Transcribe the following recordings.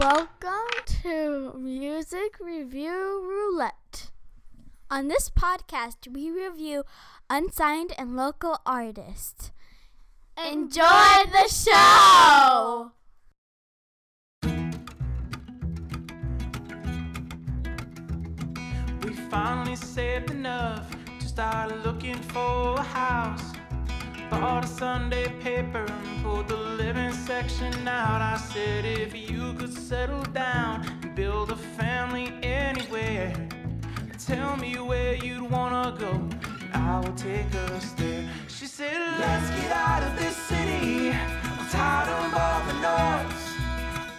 Welcome to Music Review Roulette. On this podcast, we review unsigned and local artists. Enjoy the show! We finally saved enough to start looking for a house. Bought a Sunday paper and pulled the living section out. I said, could settle down and build a family anywhere, tell me where you'd wanna go. and I will take us there. She said, let's get out of this city. I'm tired of all the noise.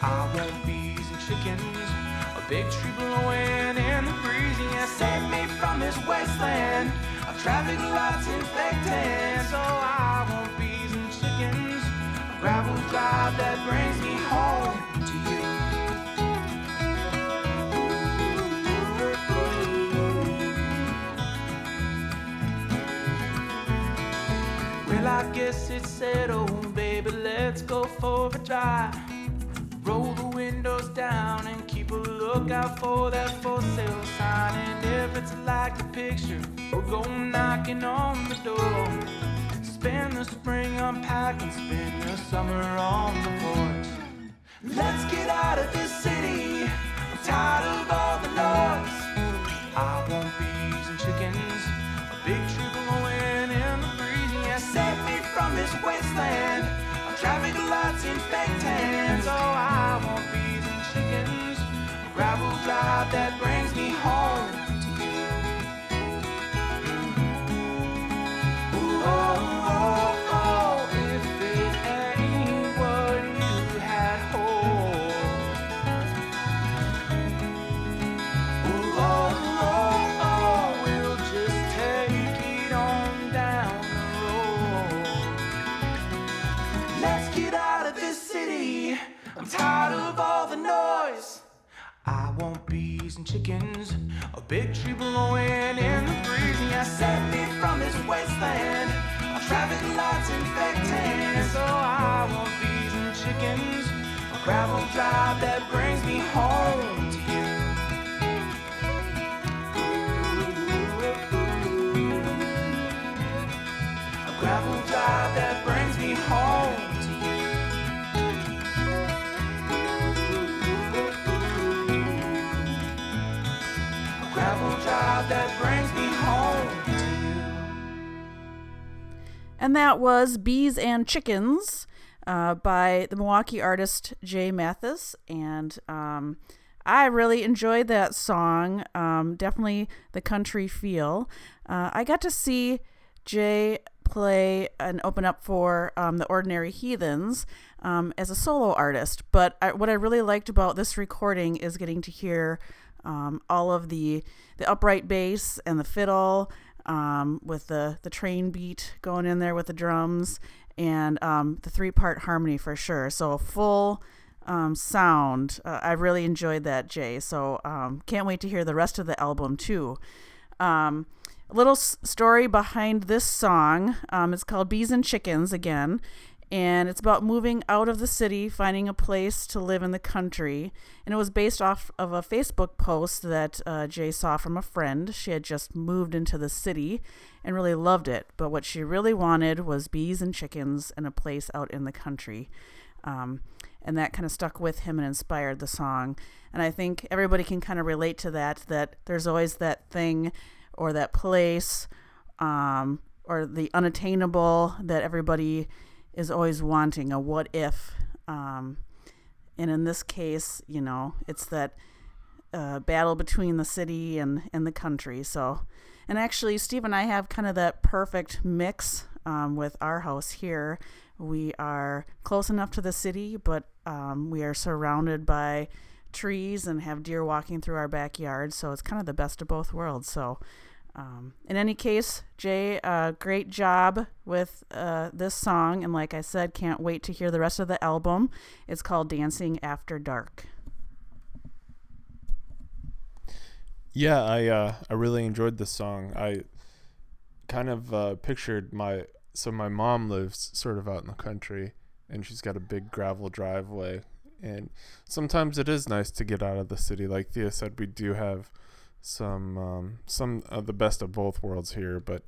I want bees and chickens, a big tree blowing in the breeze. Yeah, save me from this wasteland of traffic lights infected. So I want bees and chickens, a gravel drive that brings it's settled, baby. Let's go for a drive. Roll the windows down and keep a lookout for that for sale sign. And if it's like a picture, we'll go knocking on the door. Spend the spring unpacking, spend the summer on the porch. Let's get out of this city. I'm tired of all the noise. I want bees that brings me home a big blowing in the breeze. Yeah, save me from this wasteland. of Traffic lights infected. So oh, I want bees and chickens, a gravel drive that brings me home And that was Bees and Chickens uh, by the Milwaukee artist Jay Mathis. And um, I really enjoyed that song. Um, definitely the country feel. Uh, I got to see Jay play and open up for um, the Ordinary Heathens um, as a solo artist. But I, what I really liked about this recording is getting to hear um, all of the the upright bass and the fiddle um, with the the train beat going in there with the drums and um, the three part harmony for sure. So a full um, sound. Uh, I really enjoyed that, Jay. So um, can't wait to hear the rest of the album too. Um, a little s- story behind this song. Um, it's called Bees and Chickens again, and it's about moving out of the city, finding a place to live in the country. And it was based off of a Facebook post that uh, Jay saw from a friend. She had just moved into the city and really loved it, but what she really wanted was bees and chickens and a place out in the country. Um, and that kind of stuck with him and inspired the song. And I think everybody can kind of relate to that. That there's always that thing or that place um, or the unattainable that everybody is always wanting a what if um, and in this case you know it's that uh, battle between the city and, and the country. So and actually steve and i have kind of that perfect mix um, with our house here. We are close enough to the city but um, we are surrounded by trees and have deer walking through our backyard. So it's kind of the best of both worlds. So um, in any case, Jay, uh, great job with uh, this song. And like I said, can't wait to hear the rest of the album. It's called Dancing After Dark. Yeah, I uh, I really enjoyed this song. I kind of uh, pictured my so my mom lives sort of out in the country, and she's got a big gravel driveway And sometimes it is nice to get out of the city. Like Thea said, we do have some um, some of the best of both worlds here, but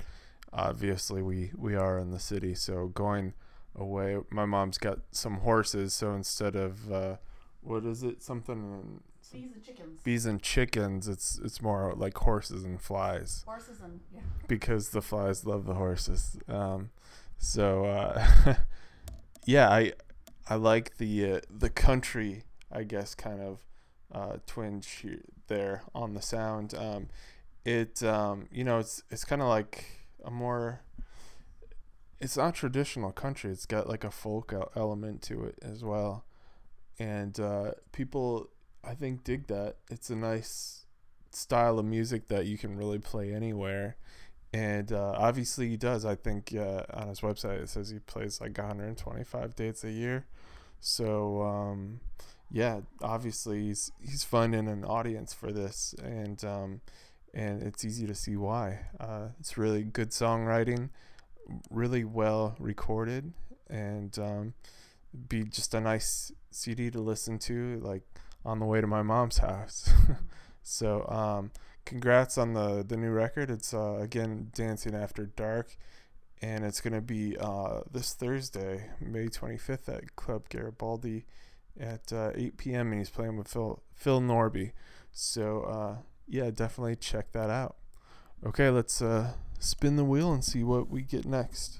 obviously we we are in the city, so going away. My mom's got some horses, so instead of uh, what is it, something Bees and chickens. bees and chickens, it's it's more like horses and flies Horses and yeah. because the flies love the horses. Um, so uh, yeah, I I like the uh, the country, I guess, kind of uh, twinge there on the sound. Um, it um, you know it's it's kind of like a more it's not traditional country. It's got like a folk element to it as well, and uh, people I think dig that. It's a nice style of music that you can really play anywhere and uh, obviously he does. I think uh, on his website it says he plays like 125 dates a year. So um, yeah, obviously he's he's finding an audience for this, and um, and it's easy to see why. Uh, it's really good songwriting, really well recorded, and um, be just a nice CD to listen to, like on the way to my mom's house. so um, congrats on the the new record. It's uh, again Dancing After Dark, and it's gonna be uh, this Thursday, May 25th at Club Garibaldi at uh, 8 p.m. and he's playing with Phil Phil Norby. So uh, yeah, definitely check that out. Okay, let's uh, spin the wheel and see what we get next.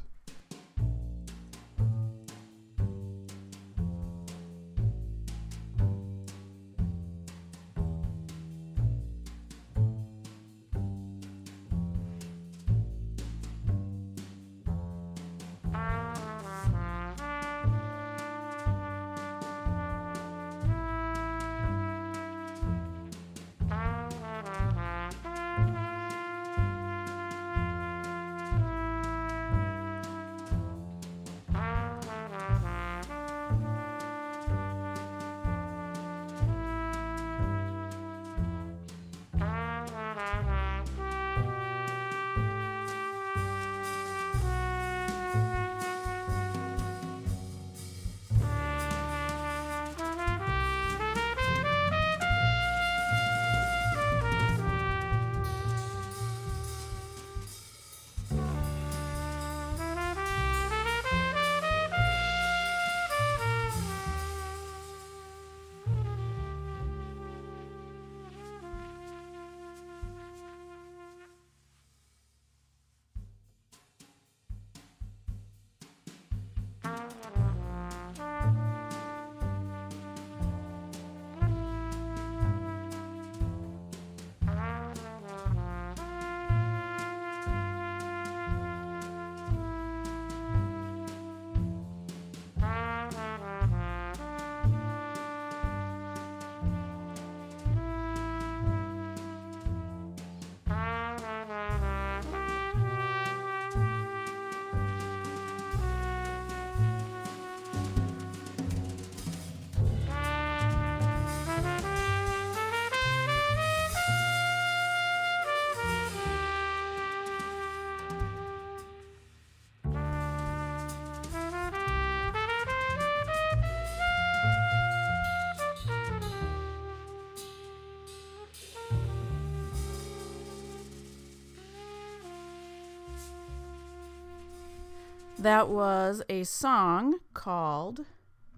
That was a song called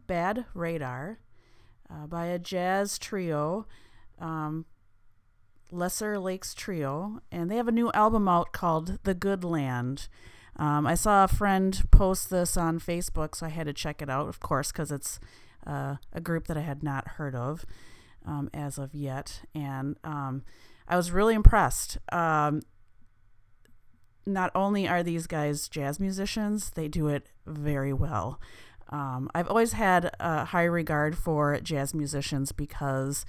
Bad Radar uh, by a jazz trio, um, Lesser Lakes Trio, and they have a new album out called The Good Land. Um, I saw a friend post this on Facebook, so I had to check it out, of course, because it's uh, a group that I had not heard of um, as of yet. And um, I was really impressed. Not only are these guys jazz musicians, they do it very well. Um, I've always had a high regard for jazz musicians because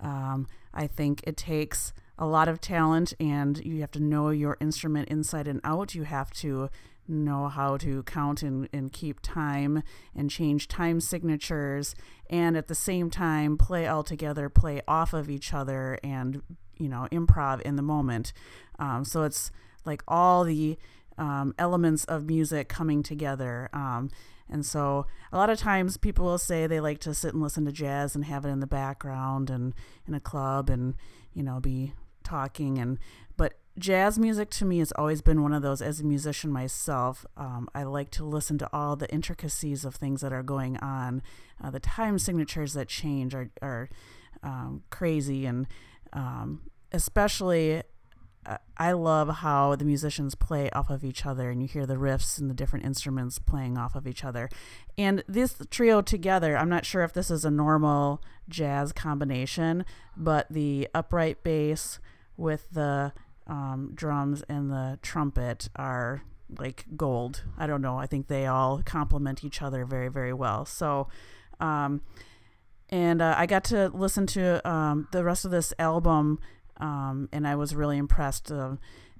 um, I think it takes a lot of talent and you have to know your instrument inside and out. You have to know how to count and, and keep time and change time signatures and at the same time play all together, play off of each other and, you know, improv in the moment. Um, so it's like all the um, elements of music coming together. Um, And so a lot of times people will say they like to sit and listen to jazz and have it in the background and in a club and, you know, be talking and but jazz music to me has always been one of those as a musician myself um, i like to listen to all the intricacies of things that are going on uh, the time signatures that change are, are um, crazy and um, especially I love how the musicians play off of each other, and you hear the riffs and the different instruments playing off of each other. And this trio together, I'm not sure if this is a normal jazz combination, but the upright bass with the um, drums and the trumpet are like gold. I don't know. I think they all complement each other very, very well. So, um, and uh, I got to listen to um, the rest of this album, um, and I was really impressed. Uh,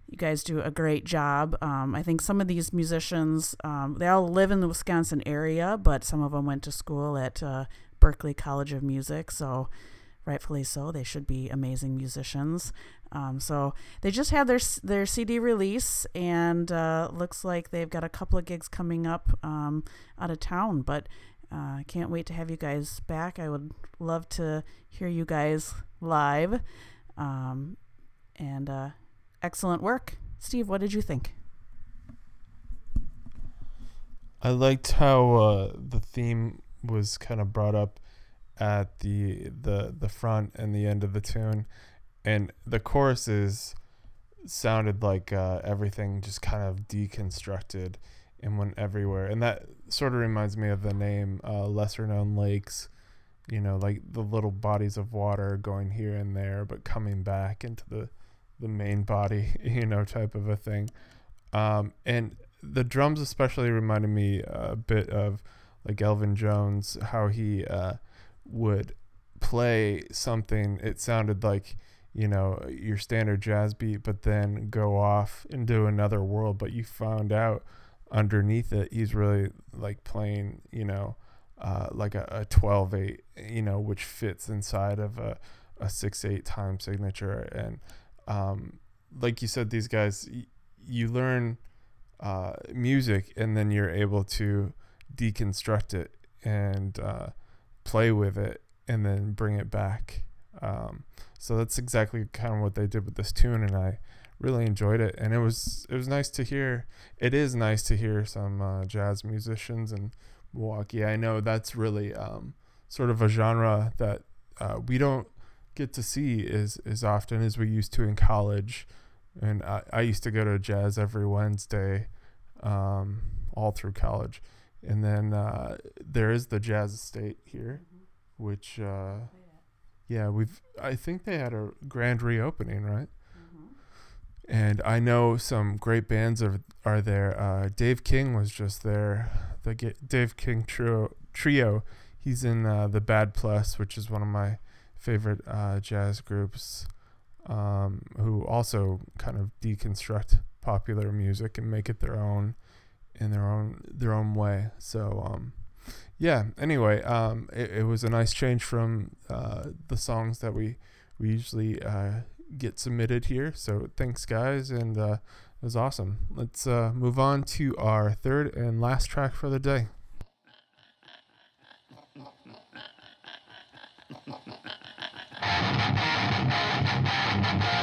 you guys do a great job. Um, I think some of these musicians, um, they all live in the Wisconsin area, but some of them went to school at uh, Berklee College of Music. So, rightfully so, they should be amazing musicians. Um, so they just had their their CD release, and uh, looks like they've got a couple of gigs coming up um, out of town. But I uh, can't wait to have you guys back. I would love to hear you guys live. Um, and uh, excellent work, Steve. What did you think? I liked how uh, the theme was kind of brought up at the the the front and the end of the tune and the choruses sounded like uh, everything just kind of deconstructed and went everywhere. And that sort of reminds me of the name uh, Lesser Known Lakes, you know, like the little bodies of water going here and there, but coming back into the, the main body, you know, type of a thing. Um, and the drums especially reminded me a bit of like Elvin Jones, how he uh, would play something. It sounded like you know your standard jazz beat but then go off into another world but you found out underneath it he's really like playing you know uh, like a, a 12 8 you know which fits inside of a, a 6 8 time signature and um, like you said these guys y- you learn uh, music and then you're able to deconstruct it and uh, play with it and then bring it back um, so that's exactly kind of what they did with this tune, and I really enjoyed it. And it was it was nice to hear. It is nice to hear some uh, jazz musicians in Milwaukee. I know that's really um, sort of a genre that uh, we don't get to see as as often as we used to in college. And I, I used to go to jazz every Wednesday, um, all through college. And then uh, there is the Jazz Estate here, which uh, yeah, we've. I think they had a grand reopening, right? And I know some great bands are are there. Uh, Dave King was just there. The Dave King trio. Trio. He's in uh, the Bad Plus, which is one of my favorite uh, jazz groups. Um, who also kind of deconstruct popular music and make it their own in their own their own way. So um, yeah. Anyway, um, it, it was a nice change from uh, the songs that we we usually uh, get submitted here. So thanks, guys, and uh, it was awesome. Let's uh, move on to our third and last track for the day.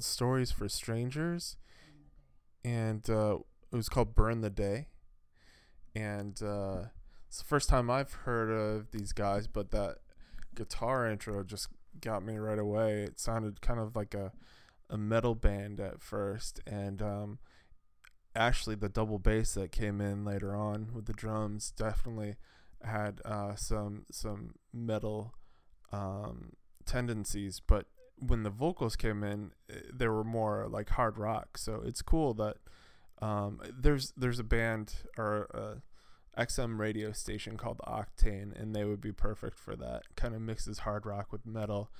called Stories for Strangers, and uh, it was called Burn the Day. And uh, it's the first time I've heard of these guys, but that guitar intro just got me right away. It sounded kind of like a a metal band at first, and um, actually the double bass that came in later on with the drums definitely had uh, some some metal um, tendencies, but when the vocals came in, eh, they were more like hard rock. So it's cool that um, there's there's a band or a XM radio station called Octane, and they would be perfect for that. Kind of mixes hard rock with metal.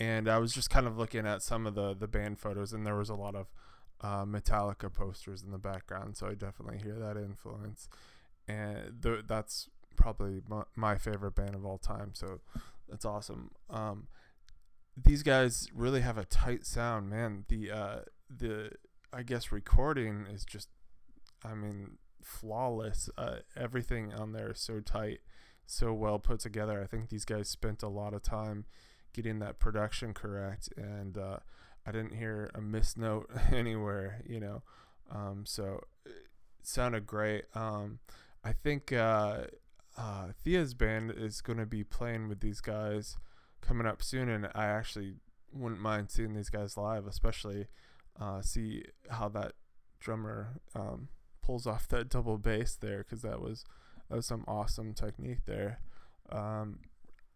And I was just kind of looking at some of the the band photos, and there was a lot of uh, Metallica posters in the background, so I definitely hear that influence. And th- that's probably my, my favorite band of all time. So that's awesome. Um, these guys really have a tight sound, man. The uh, the I guess recording is just, I mean, flawless. Uh, everything on there is so tight, so well put together. I think these guys spent a lot of time getting that production correct, and uh, I didn't hear a missed note anywhere. You know, um, so it sounded great. Um, I think uh, uh, Thea's band is going to be playing with these guys coming up soon, and I actually wouldn't mind seeing these guys live, especially uh, see how that drummer um, pulls off that double bass there, because that was that was some awesome technique there. Um,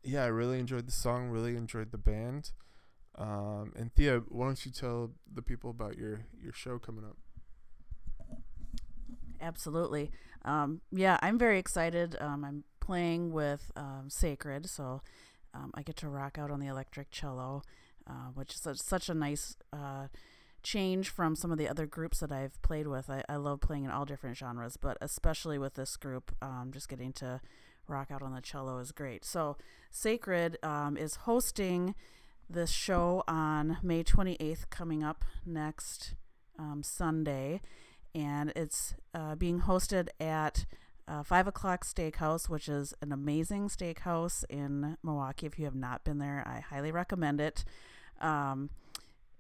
yeah, I really enjoyed the song. Really enjoyed the band. Um, and Thea, why don't you tell the people about your your show coming up? Absolutely. Um, yeah, I'm very excited. Um, I'm playing with um, Sacred, so um, I get to rock out on the electric cello, uh, which is such, a nice uh, change from some of the other groups that I've played with. I, I love playing in all different genres, but especially with this group, um, just getting to rock out on the cello is great. So, Sacred um, is hosting this show on May 28th, coming up next Sunday and it's uh, being hosted at uh, Five O'Clock Steakhouse, which is an amazing steakhouse in Milwaukee. If you have not been there, I highly recommend it. Um,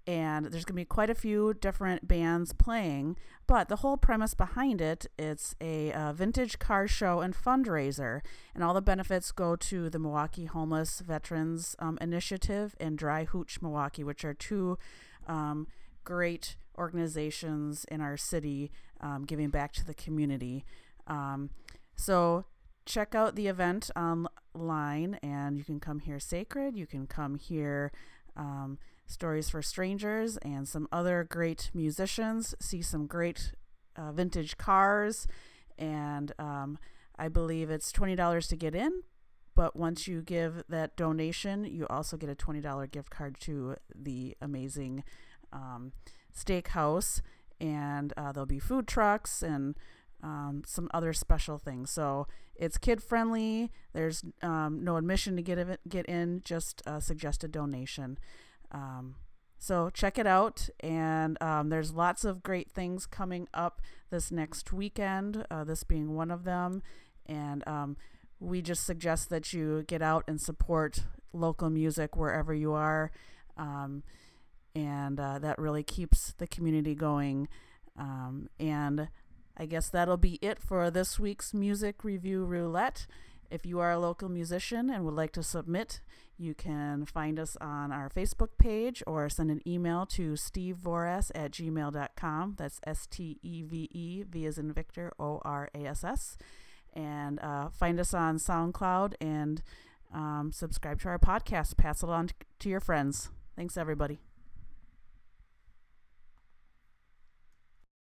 and there's going to be quite a few different bands playing, but the whole premise behind it it's a uh, vintage car show and fundraiser, and all the benefits go to the Milwaukee Homeless Veterans um, Initiative and Dryhootch Milwaukee, which are two um, great organizations in our city um, giving back to the community. Um, so check out the event online and you can come hear Sacred. You can come hear um, Stories for Strangers and some other great musicians, see some great uh, vintage cars. And um, I believe it's $20 to get in. But once you give that donation, you also get a $20 gift card to the amazing um, steakhouse, and uh, there'll be food trucks and um, some other special things. So it's kid friendly. There's um, no admission to get get in, just a suggested donation. Um, so check it out, and um, there's lots of great things coming up this next weekend. Uh, this being one of them, and um, we just suggest that you get out and support local music wherever you are. Um, and uh, that really keeps the community going. And I guess that'll be it for this week's Music Review Roulette. If you are a local musician and would like to submit, you can find us on our Facebook page or send an email to stevevorass at gmail.com. That's S T E V E, V as in Victor, O R A S S. And uh, find us on SoundCloud and um, subscribe to our podcast. Pass it on to your friends. Thanks, everybody.